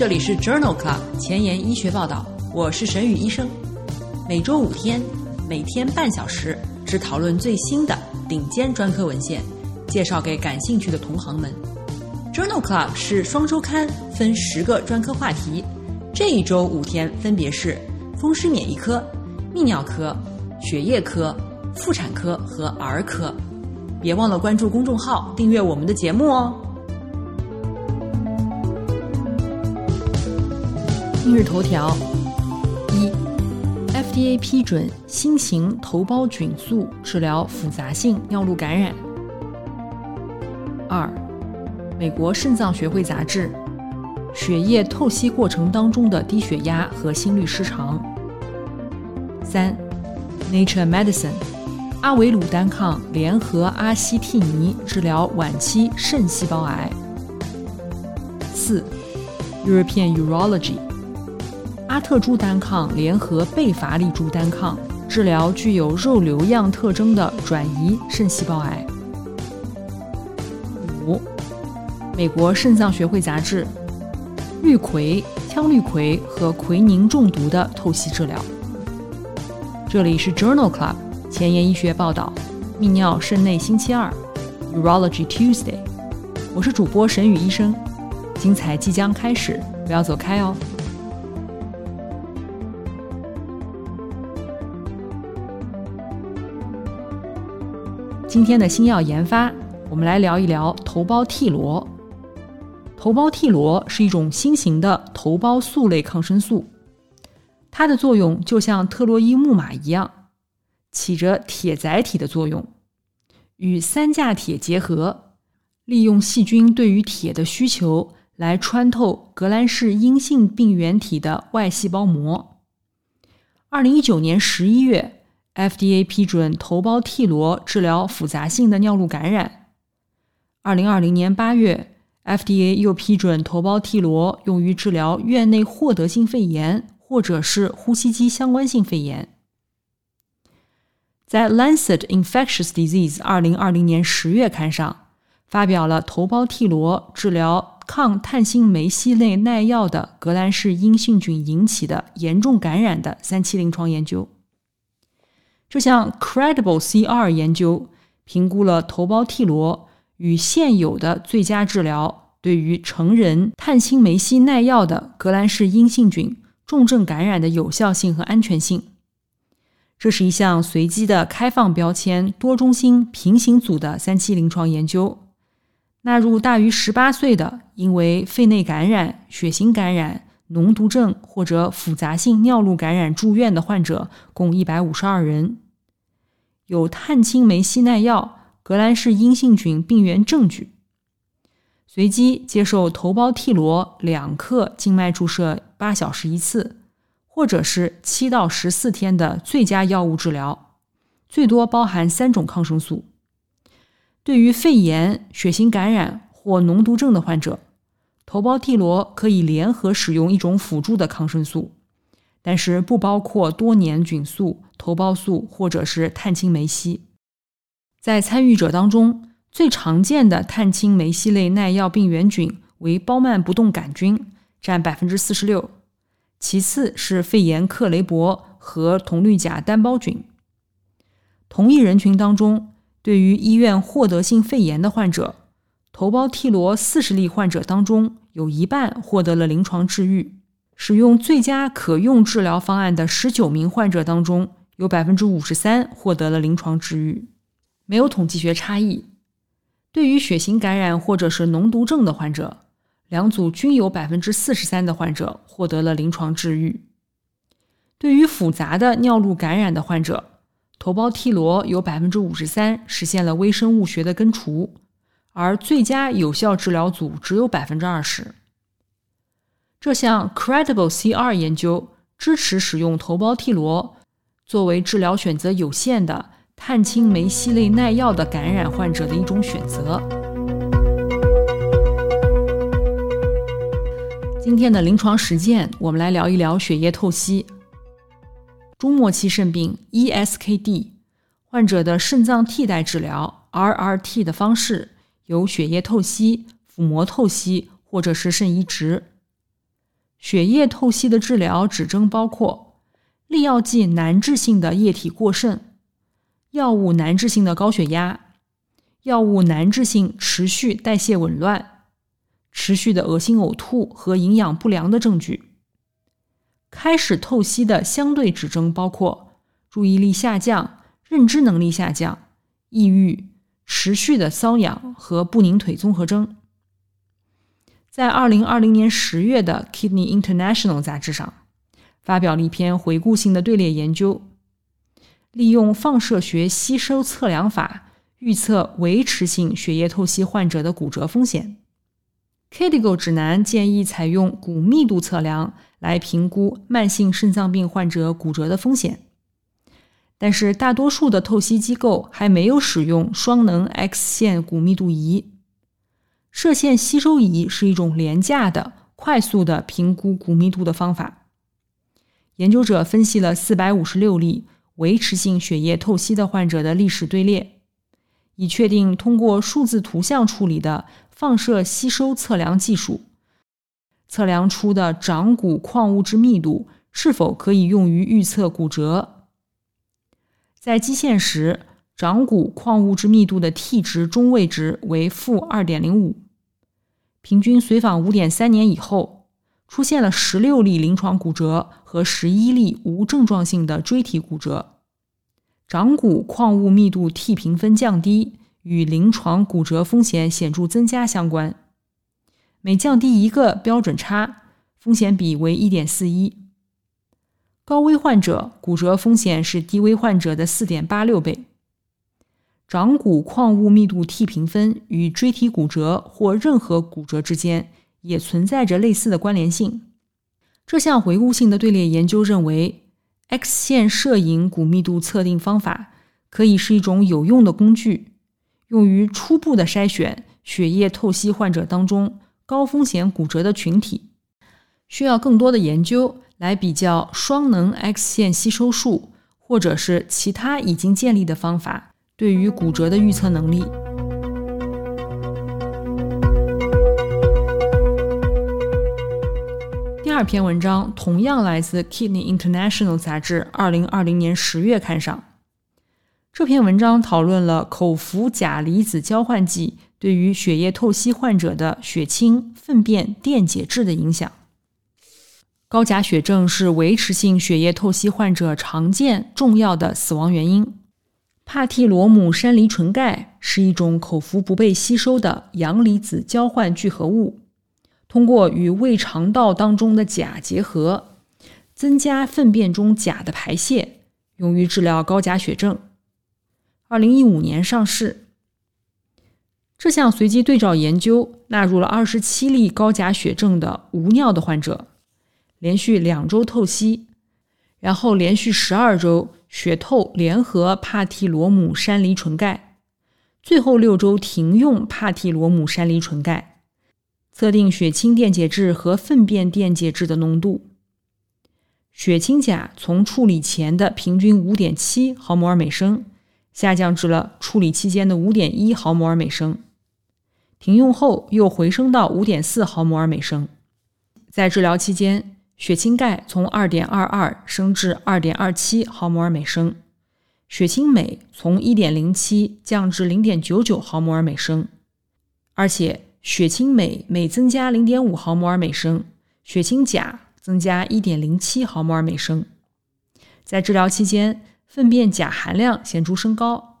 这里是 Journal Club 前沿医学报道，我是沈宇医生。每周五天，每天半小时，只讨论最新的顶尖专科文献，介绍给感兴趣的同行们。Journal Club 是双周刊，分十个专科话题。这一周五天分别是风湿免疫科、泌尿科、血液科、妇产科和儿科。别忘了关注公众号，订阅我们的节目哦。今日头条：一，FDA 批准新型头孢菌素治疗复杂性尿路感染。二，美国肾脏学会杂志，血液透析过程当中的低血压和心律失常。三，Nature Medicine。阿维鲁单抗联合阿西替尼治疗晚期肾细胞癌。四，European Urology，阿特珠单抗联合贝伐利珠单抗治疗具有肉瘤样特征的转移肾细胞癌。五，美国肾脏学会杂志，氯喹、羟氯喹和喹宁中毒的透析治疗。这里是 Journal Club。前沿医学报道，泌尿肾内星期二，Urology Tuesday。我是主播沈宇医生，精彩即将开始，不要走开哦。今天的新药研发，我们来聊一聊头孢替罗。头孢替罗是一种新型的头孢素类抗生素，它的作用就像特洛伊木马一样。起着铁载体的作用，与三价铁结合，利用细菌对于铁的需求来穿透革兰氏阴性病原体的外细胞膜。二零一九年十一月，FDA 批准头孢替罗治疗复杂性的尿路感染。二零二零年八月，FDA 又批准头孢替罗用于治疗院内获得性肺炎或者是呼吸机相关性肺炎。在《Lancet Infectious Disease》二零二零年十月刊上，发表了头孢替罗治疗抗碳星酶烯类耐药的革兰氏阴性菌引起的严重感染的三期临床研究。这项 Credible CR 研究评估了头孢替罗与现有的最佳治疗对于成人碳星酶烯耐药的革兰氏阴性菌重症感染的有效性和安全性。这是一项随机的开放标签多中心平行组的三期临床研究，纳入大于十八岁的因为肺内感染、血型感染、脓毒症或者复杂性尿路感染住院的患者共一百五十二人，有碳青霉烯耐药、革兰氏阴性菌病原证据，随机接受头孢替罗两克静脉注射八小时一次。或者是七到十四天的最佳药物治疗，最多包含三种抗生素。对于肺炎、血型感染或脓毒症的患者，头孢替罗可以联合使用一种辅助的抗生素，但是不包括多年菌素、头孢素或者是碳青霉烯。在参与者当中，最常见的碳青霉烯类耐药病原菌为包曼不动杆菌，占百分之四十六。其次是肺炎克雷伯和铜绿假单胞菌。同一人群当中，对于医院获得性肺炎的患者，头孢替罗四十例患者当中，有一半获得了临床治愈。使用最佳可用治疗方案的十九名患者当中，有百分之五十三获得了临床治愈，没有统计学差异。对于血型感染或者是脓毒症的患者。两组均有百分之四十三的患者获得了临床治愈。对于复杂的尿路感染的患者，头孢替罗有百分之五十三实现了微生物学的根除，而最佳有效治疗组只有百分之二十。这项 Credible CR 研究支持使用头孢替罗作为治疗选择有限的碳青霉烯类耐药的感染患者的一种选择。今天的临床实践，我们来聊一聊血液透析。中末期肾病 （ESKD） 患者的肾脏替代治疗 （RRT） 的方式有血液透析、腹膜透析或者是肾移植。血液透析的治疗指征包括利药剂难治性的液体过剩、药物难治性的高血压、药物难治性持续代谢紊乱、持续的恶心呕吐和营养不良的证据。开始透析的相对指征包括注意力下降、认知能力下降、抑郁、持续的瘙痒和不宁腿综合征。在二零二零年十月的《Kidney International》杂志上，发表了一篇回顾性的队列研究，利用放射学吸收测量法预测维持性血液透析患者的骨折风险。k i d i g o 指南建议采用骨密度测量来评估慢性肾脏病患者骨折的风险，但是大多数的透析机构还没有使用双能 X 线骨密度仪。射线吸收仪是一种廉价的、快速的评估骨密度的方法。研究者分析了四百五十六例维持性血液透析的患者的历史队列，以确定通过数字图像处理的放射吸收测量技术，测量出的掌骨矿物质密度是否可以用于预测骨折。在基线时。掌骨矿物质密度的 T 值中位值为负二点零五，平均随访五点三年以后，出现了十六例临床骨折和十一例无症状性的椎体骨折。掌骨矿物密度 T 评分降低与临床骨折风险显著增加相关，每降低一个标准差，风险比为一点四一。高危患者骨折风险是低危患者的四点八六倍。掌骨矿物密度 T 评分与椎体骨折或任何骨折之间也存在着类似的关联性。这项回顾性的队列研究认为，X 线摄影骨密度测定方法可以是一种有用的工具，用于初步的筛选血液透析患者当中高风险骨折的群体。需要更多的研究来比较双能 X 线吸收术或者是其他已经建立的方法。对于骨折的预测能力。第二篇文章同样来自《Kidney International》杂志二零二零年十月刊上。这篇文章讨论了口服钾离子交换剂对于血液透析患者的血清、粪便电解质的影响。高钾血症是维持性血液透析患者常见重要的死亡原因。帕替罗姆山梨醇钙是一种口服不被吸收的阳离子交换聚合物，通过与胃肠道当中的钾结合，增加粪便中钾的排泄，用于治疗高钾血症。二零一五年上市。这项随机对照研究纳入了二十七例高钾血症的无尿的患者，连续两周透析，然后连续十二周。血透联合帕替罗姆山梨醇钙，最后六周停用帕替罗姆山梨醇钙，测定血清电解质和粪便电解质的浓度。血清钾从处理前的平均五点七毫摩尔每升下降至了处理期间的五点一毫摩尔每升，停用后又回升到五点四毫摩尔每升。在治疗期间。血清钙从二点二二升至二点二七毫摩尔每升，血清镁从一点零七降至零点九九毫摩尔每升，而且血清镁每增加零点五毫摩尔每升，血清钾增加一点零七毫摩尔每升。在治疗期间，粪便钾含量显著升高。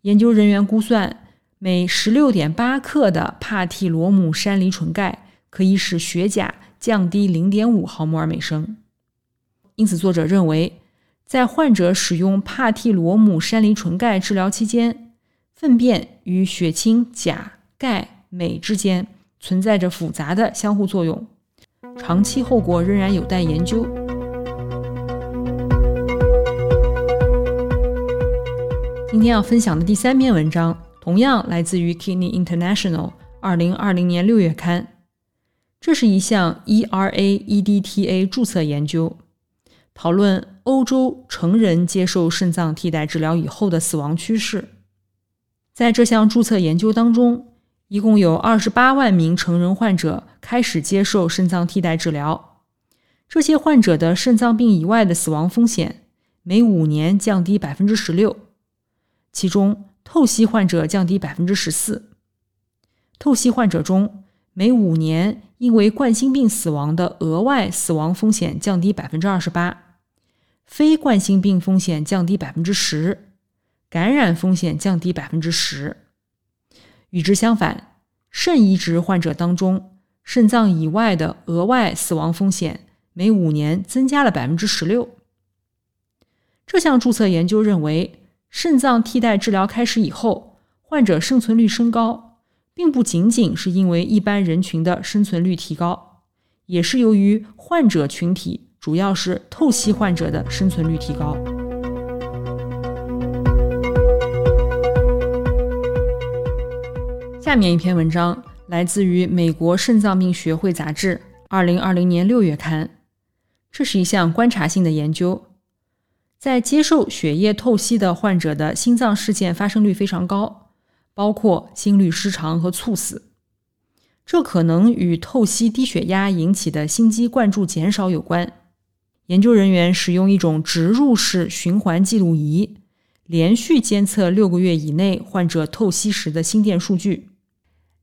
研究人员估算，每十六点八克的帕替罗姆山梨醇钙可以使血钾。降低零点五毫摩尔每升，因此作者认为，在患者使用帕替罗姆山梨醇钙治疗期间，粪便与血清钾、钙、镁之间存在着复杂的相互作用，长期后果仍然有待研究。今天要分享的第三篇文章，同样来自于《Kidney International》二零二零年六月刊。这是一项 ERA-EDTA 注册研究，讨论欧洲成人接受肾脏替代治疗以后的死亡趋势。在这项注册研究当中，一共有28万名成人患者开始接受肾脏替代治疗，这些患者的肾脏病以外的死亡风险每五年降低百分之十六，其中透析患者降低百分之十四。透析患者中，每五年因为冠心病死亡的额外死亡风险降低百分之二十八，非冠心病风险降低百分之十，感染风险降低百分之十。与之相反，肾移植患者当中，肾脏以外的额外死亡风险每五年增加了百分之十六。这项注册研究认为，肾脏替代治疗开始以后，患者生存率升高，并不仅仅是因为一般人群的生存率提高，也是由于患者群体主要是透析患者的生存率提高。下面一篇文章来自于美国肾脏病学会杂志，二零二零年六月刊。这是一项观察性的研究，在接受血液透析的患者的心脏事件发生率非常高，包括心律失常和猝死。这可能与透析低血压引起的心肌灌注减少有关。研究人员使用一种植入式循环记录仪，连续监测六个月以内患者透析时的心电数据。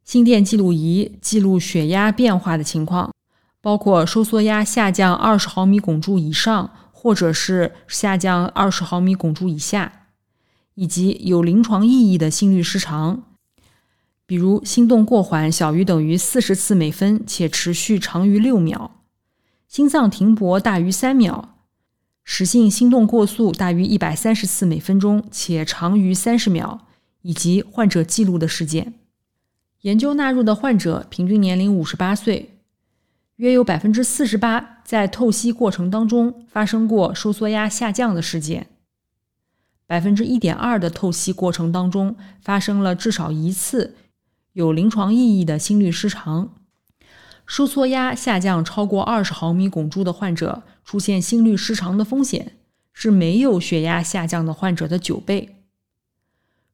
心电记录仪记录血压变化的情况，包括收缩压下降二十毫米汞柱以上，或者是下降二十毫米汞柱以下，以及有临床意义的心律失常，比如心动过缓小于等于四十次每分且持续长于六秒，心脏停泊大于三秒，室性心动过速大于一百三十次每分钟且长于三十秒，以及患者记录的事件。研究纳入的患者平均年龄五十八岁，约有百分之四十八在透析过程当中发生过收缩压下降的事件，百分之一点二的透析过程当中发生了至少一次有临床意义的心律失常。收缩压下降超过二十毫米汞柱的患者出现心律失常的风险是没有血压下降的患者的九倍。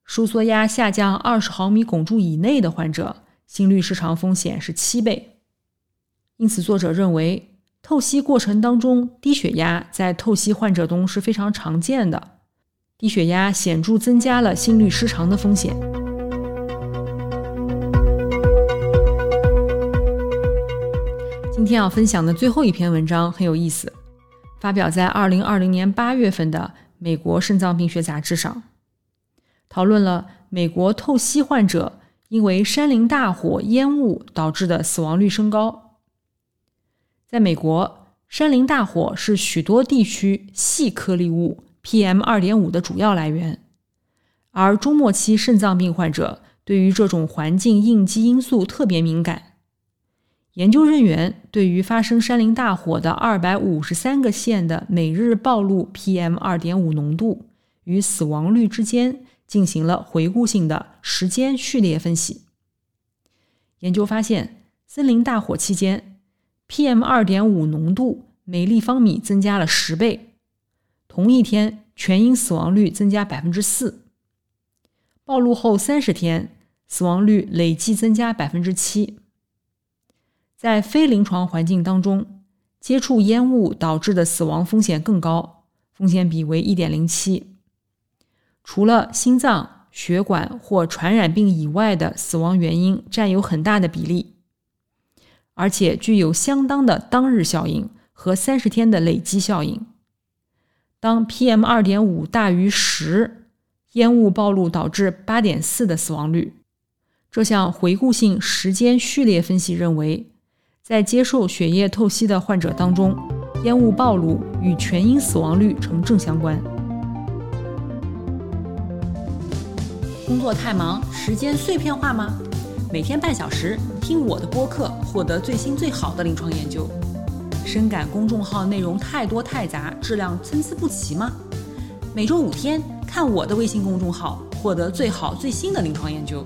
收缩压下降二十毫米汞柱以内的患者，心律失常风险是七倍。因此，作者认为透析过程当中低血压在透析患者中是非常常见的，低血压显著增加了心律失常的风险。今天要分享的最后一篇文章很有意思，发表在二零二零年八月份的《美国肾脏病学杂志》上。讨论了美国透析患者因为山林大火烟雾导致的死亡率升高。在美国，山林大火是许多地区细颗粒物 PM 二点五的主要来源，而中末期肾脏病患者对于这种环境应激因素特别敏感。研究人员对于发生山林大火的二百五十三个县的每日暴露 PM 二点五浓度与死亡率之间。进行了回顾性的时间序列分析。研究发现，森林大火期间，PM 二点五浓度每立方米增加了十倍。同一天，全因死亡率增加百分之四。暴露后三十天，死亡率累计增加百分之七。在非临床环境当中，接触烟雾导致的死亡风险更高，风险比为一点零七。除了心脏、血管或传染病以外的死亡原因占有很大的比例，而且具有相当的当日效应和三十天的累积效应。当 PM 二点五大于十，烟雾暴露导致八点四的死亡率。这项回顾性时间序列分析认为，在接受血液透析的患者当中，烟雾暴露与全因死亡率呈正相关。工作太忙，时间碎片化吗？每天半小时听我的播客，获得最新最好的临床研究。深感公众号内容太多太杂，质量参差不齐吗？每周五天看我的微信公众号，获得最好最新的临床研究。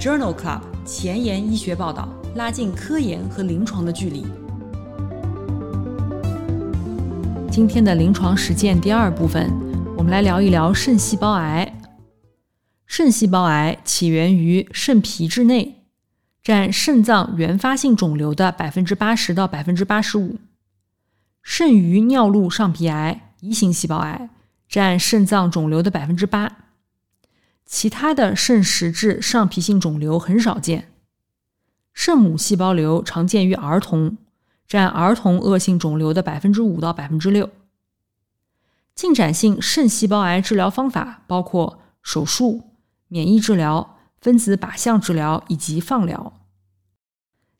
Journal Club 前沿医学报道，拉近科研和临床的距离。今天的临床实践第二部分，我们来聊一聊肾细胞癌。肾细胞癌起源于肾皮质内，占肾脏原发性肿瘤的百分之八十到百分之八十五。肾盂尿路上皮癌（移行细胞癌）占肾脏肿瘤的百分之八，其他的肾实质上皮性肿瘤很少见。肾母细胞瘤常见于儿童，占儿童恶性肿瘤的百分之五到百分之六。进展性肾细胞癌治疗方法包括手术、免疫治疗、分子靶向治疗以及放疗。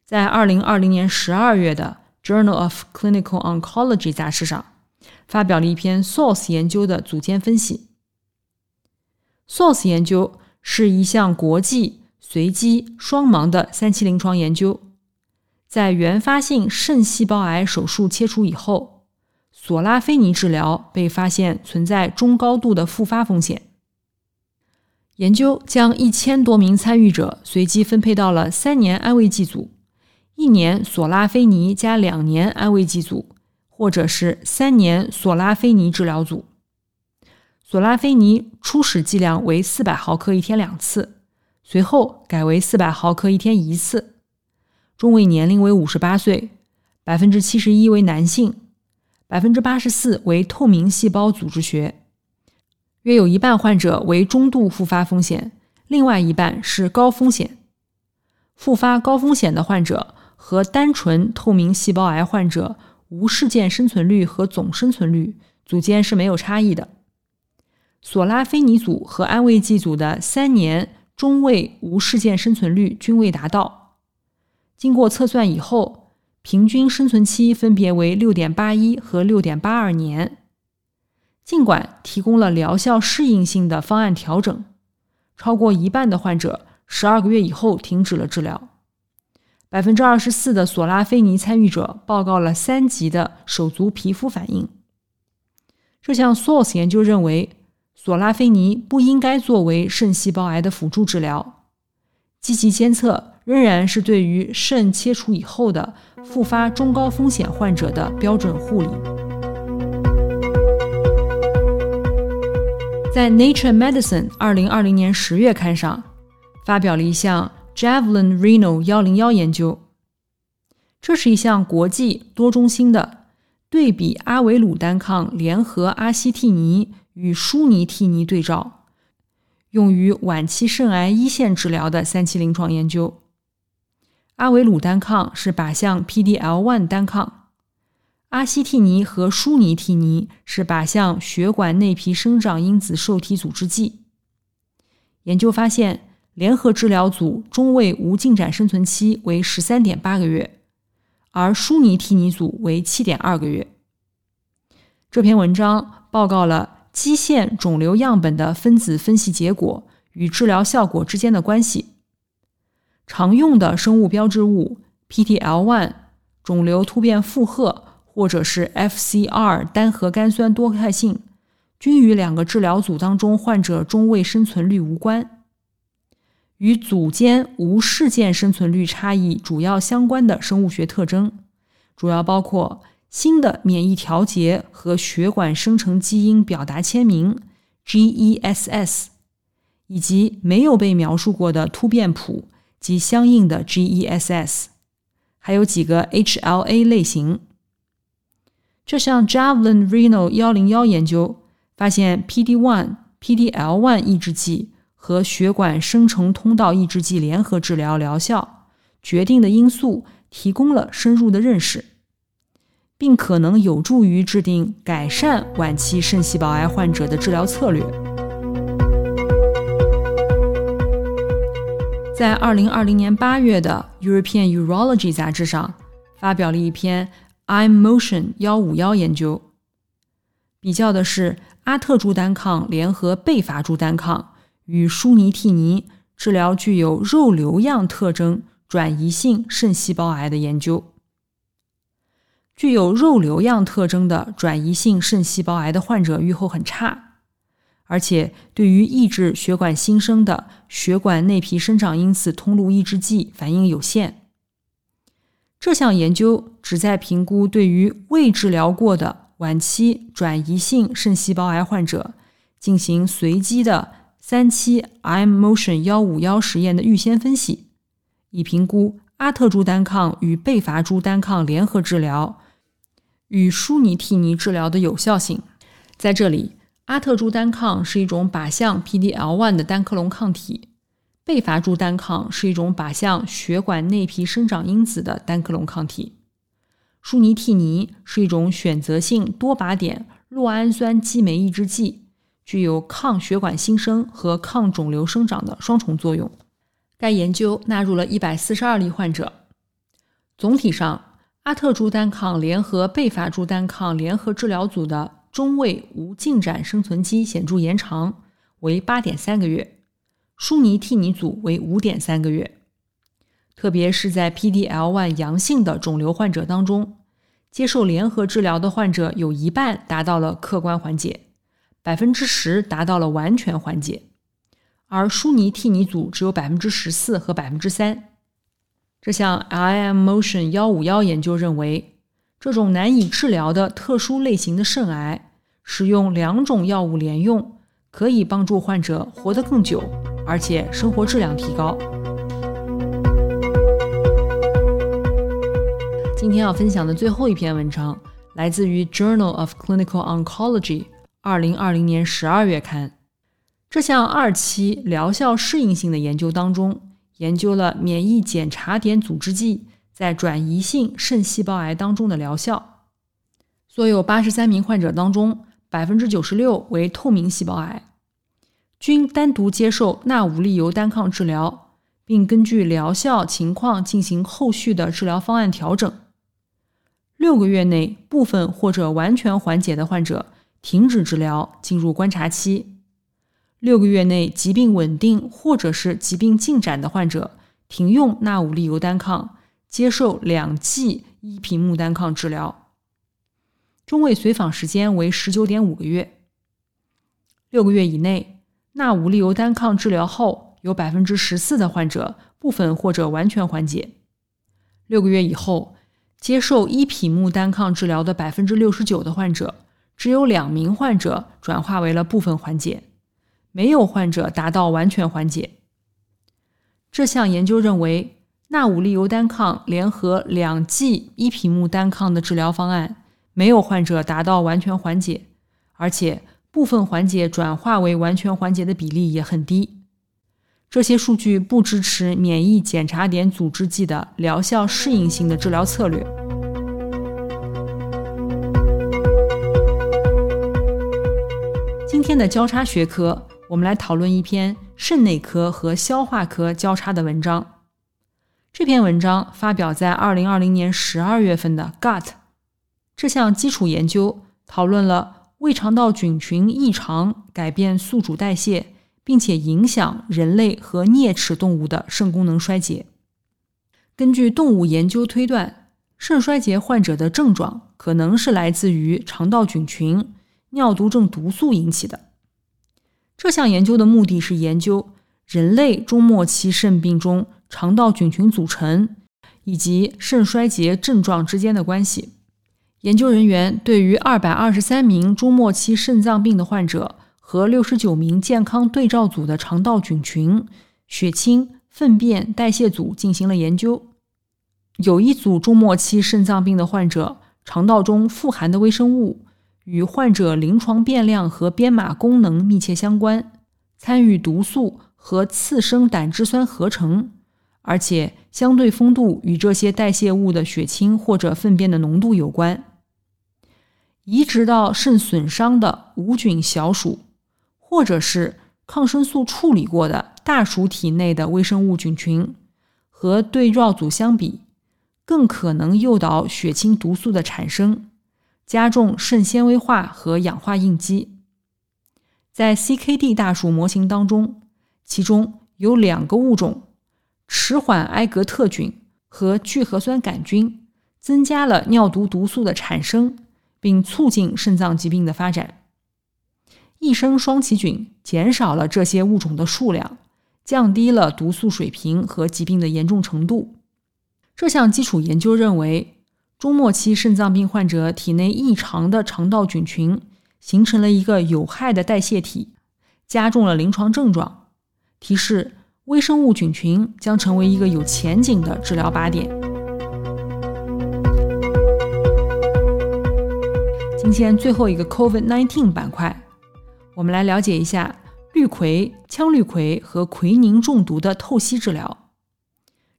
在二零二零年十二月的《Journal of Clinical Oncology》杂志上，发表了一篇 Source 研究的组间分析。Source 研究是一项国际随机双盲的三期临床研究，在原发性肾细胞癌手术切除以后，索拉菲尼治疗被发现存在中高度的复发风险。研究将一千多名参与者随机分配到了三年安慰剂组。一年索拉菲尼加两年安慰剂组，或者是三年索拉菲尼治疗组。索拉菲尼初始剂量为四百毫克一天两次，随后改为四百毫克一天一次。中位年龄为五十八岁，百分之七十一为男性，百分之八十四为透明细胞组织学，约有一半患者为中度复发风险，另外一半是高风险。复发高风险的患者。和单纯透明细胞癌患者无事件生存率和总生存率组间是没有差异的。索拉菲尼组和安慰剂组的三年中位无事件生存率均未达到。经过测算以后，平均生存期分别为六点八一和六点八二年。尽管提供了疗效适应性的方案调整，超过一半的患者十二个月以后停止了治疗。百分之二十四的索拉菲尼参与者报告了三级的手足皮肤反应。这项 Source 研究认为，索拉菲尼不应该作为肾细胞癌的辅助治疗。积极监测仍然是对于肾切除以后的复发中高风险患者的标准护理。在 Nature Medicine 二零二零年十月刊上，发表了一项。Javelin Renal 幺零幺研究，这是一项国际多中心的对比阿维鲁单抗联合阿西替尼与舒尼替尼对照，用于晚期肾癌一线治疗的三期临床研究。阿维鲁单抗是靶向 PDL1 单抗，阿西替尼和舒尼替尼是靶向血管内皮生长因子受体阻滞剂。研究发现。联合治疗组中位无进展生存期为十三点八个月，而舒尼替尼组为七点二个月。这篇文章报告了基线肿瘤样本的分子分析结果与治疗效果之间的关系。常用的生物标志物 PTL1、肿瘤突变负荷或者是 FCR 单核苷酸多肽性，均与两个治疗组当中患者中位生存率无关。与组间无事件生存率差异主要相关的生物学特征，主要包括新的免疫调节和血管生成基因表达签名 （GESS），以及没有被描述过的突变谱及相应的 GESS，还有几个 HLA 类型。这项 Javelin Renal 幺零幺研究发现，PD-1、PDL-1 抑制剂。和血管生成通道抑制剂联合治疗疗效决定的因素提供了深入的认识，并可能有助于制定改善晚期肾细胞癌患者的治疗策略。在二零二零年八月的《European Urology》杂志上，发表了一篇 iMotion 幺五幺研究，比较的是阿特珠单抗联合贝伐珠单抗。与舒尼替尼治疗具有肉瘤样特征转移性肾细胞癌的研究。具有肉瘤样特征的转移性肾细胞癌的患者预后很差，而且对于抑制血管新生的血管内皮生长因子通路抑制剂反应有限。这项研究旨在评估对于未治疗过的晚期转移性肾细胞癌患者进行随机的。三期 iMotion 幺五幺实验的预先分析，以评估阿特珠单抗与贝伐珠单抗联合治疗与舒尼替尼治疗的有效性。在这里，阿特珠单抗是一种靶向 PD-L1 的单克隆抗体，贝伐珠单抗是一种靶向血管内皮生长因子的单克隆抗体。舒尼替尼是一种选择性多靶点酪氨酸激酶抑制剂，具有抗血管新生和抗肿瘤生长的双重作用。该研究纳入了一百四十二例患者。总体上，阿特珠单抗联合贝伐珠单抗联合治疗组的中位无进展生存期显著延长，为八点三个月；舒尼替尼组为五点三个月。特别是在 PD-L1 阳性的肿瘤患者当中，接受联合治疗的患者有一半达到了客观缓解，百分之十达到了完全缓解，而舒尼替尼组只有百分之十四和百分之三。这项 IM Motion 幺五幺研究认为，这种难以治疗的特殊类型的肾癌，使用两种药物联用，可以帮助患者活得更久，而且生活质量提高。今天要分享的最后一篇文章来自于《Journal of Clinical Oncology》二零二零年十二月刊。这项二期疗效适应性的研究当中，研究了免疫检查点阻滞剂在转移性肾细胞癌当中的疗效。所有八十三名患者当中，百分之九十六为透明细胞癌，均单独接受钠五利油单抗治疗，并根据疗效情况进行后续的治疗方案调整。六个月内部分或者完全缓解的患者停止治疗，进入观察期；六个月内疾病稳定或者是疾病进展的患者停用钠五利油单抗，接受两剂依屏幕单抗治疗。中位随访时间为十九点五个月。六个月以内，钠五利油单抗治疗后，有百分之十四的患者部分或者完全缓解。六个月以后。接受依匹木单抗治疗的百分之六十九的患者，只有两名患者转化为了部分缓解，没有患者达到完全缓解。这项研究认为，钠五利油单抗联合两剂依匹木单抗的治疗方案，没有患者达到完全缓解，而且部分缓解转化为完全缓解的比例也很低。这些数据不支持免疫检查点阻滞剂的疗效适应性的治疗策略。今天的交叉学科，我们来讨论一篇肾内科和消化科交叉的文章。这篇文章发表在二零二零年十二月份的《Gut》。这项基础研究讨论了胃肠道菌群异常改变宿主代谢。并且影响人类和啮齿动物的肾功能衰竭。根据动物研究推断，肾衰竭患者的症状可能是来自于肠道菌群、尿毒症毒素引起的。这项研究的目的是研究人类中末期肾病中肠道菌群组成以及肾衰竭症状之间的关系。研究人员对于二百二十三名中末期肾脏病的患者。和六十九名健康对照组的肠道菌群、血清、粪便代谢组进行了研究。有一组中末期肾脏病的患者，肠道中富含的微生物与患者临床变量和编码功能密切相关，参与毒素和次生胆汁酸合成，而且相对丰度与这些代谢物的血清或者粪便的浓度有关。移植到肾损伤的无菌小鼠。或者是抗生素处理过的大鼠体内的微生物菌群，和对照组相比，更可能诱导血清毒素的产生，加重肾纤维化和氧化应激。在 CKD 大鼠模型当中，其中有两个物种迟缓埃格特菌和聚合酸杆菌，增加了尿毒毒素的产生，并促进肾脏疾病的发展。益生双歧菌减少了这些物种的数量，降低了毒素水平和疾病的严重程度。这项基础研究认为，中末期肾脏病患者体内异常的肠道菌群形成了一个有害的代谢体，加重了临床症状，提示微生物菌群将成为一个有前景的治疗靶点。天最后一个 COVID-19 板块，我们来了解一下氯喹、羟氯喹和喹宁中毒的透析治疗。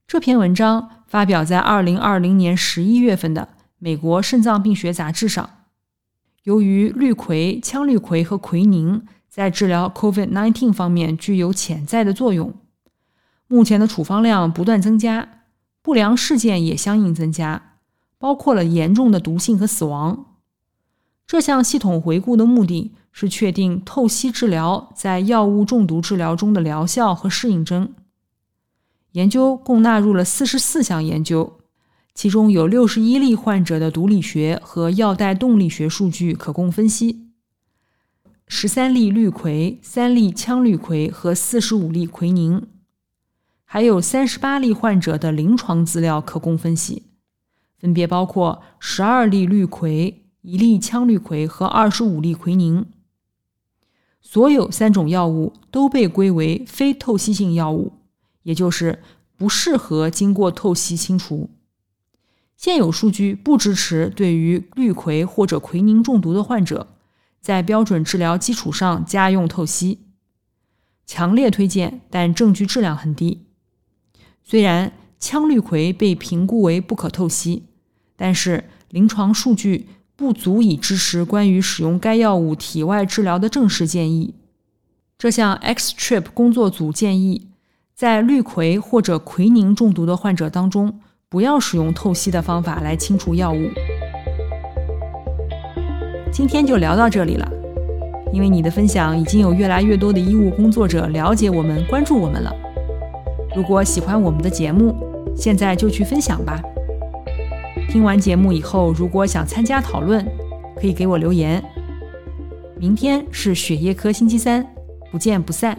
这篇文章发表在2020年11月份的美国肾脏病学杂志上。由于氯喹、羟氯喹和喹宁在治疗 COVID-19 方面具有潜在的作用，目前的处方量不断增加，不良事件也相应增加，包括了严重的毒性和死亡。这项系统回顾的目的是确定透析治疗在药物中毒治疗中的疗效和适应症。研究共纳入了四十四项研究，其中有六十一例患者的毒理学和药代动力学数据可供分析，十三例氯喹、三例羟氯喹和四十五例喹宁，还有三十八例患者的临床资料可供分析，分别包括十二例氯喹。一粒羟氯喹和二十五粒喹宁，所有三种药物都被归为非透析性药物，也就是不适合经过透析清除。现有数据不支持对于氯喹或者喹宁中毒的患者，在标准治疗基础上加用透析。强烈推荐，但证据质量很低。虽然羟氯喹被评估为不可透析，但是临床数据。不足以支持关于使用该药物体外治疗的正式建议。这项 X-TRIP 工作组建议，在氯喹或者喹宁中毒的患者当中，不要使用透析的方法来清除药物。今天就聊到这里了，因为你的分享，已经有越来越多的医务工作者了解我们、关注我们了。如果喜欢我们的节目，现在就去分享吧。听完节目以后，如果想参加讨论，可以给我留言。明天是血液科星期三，不见不散。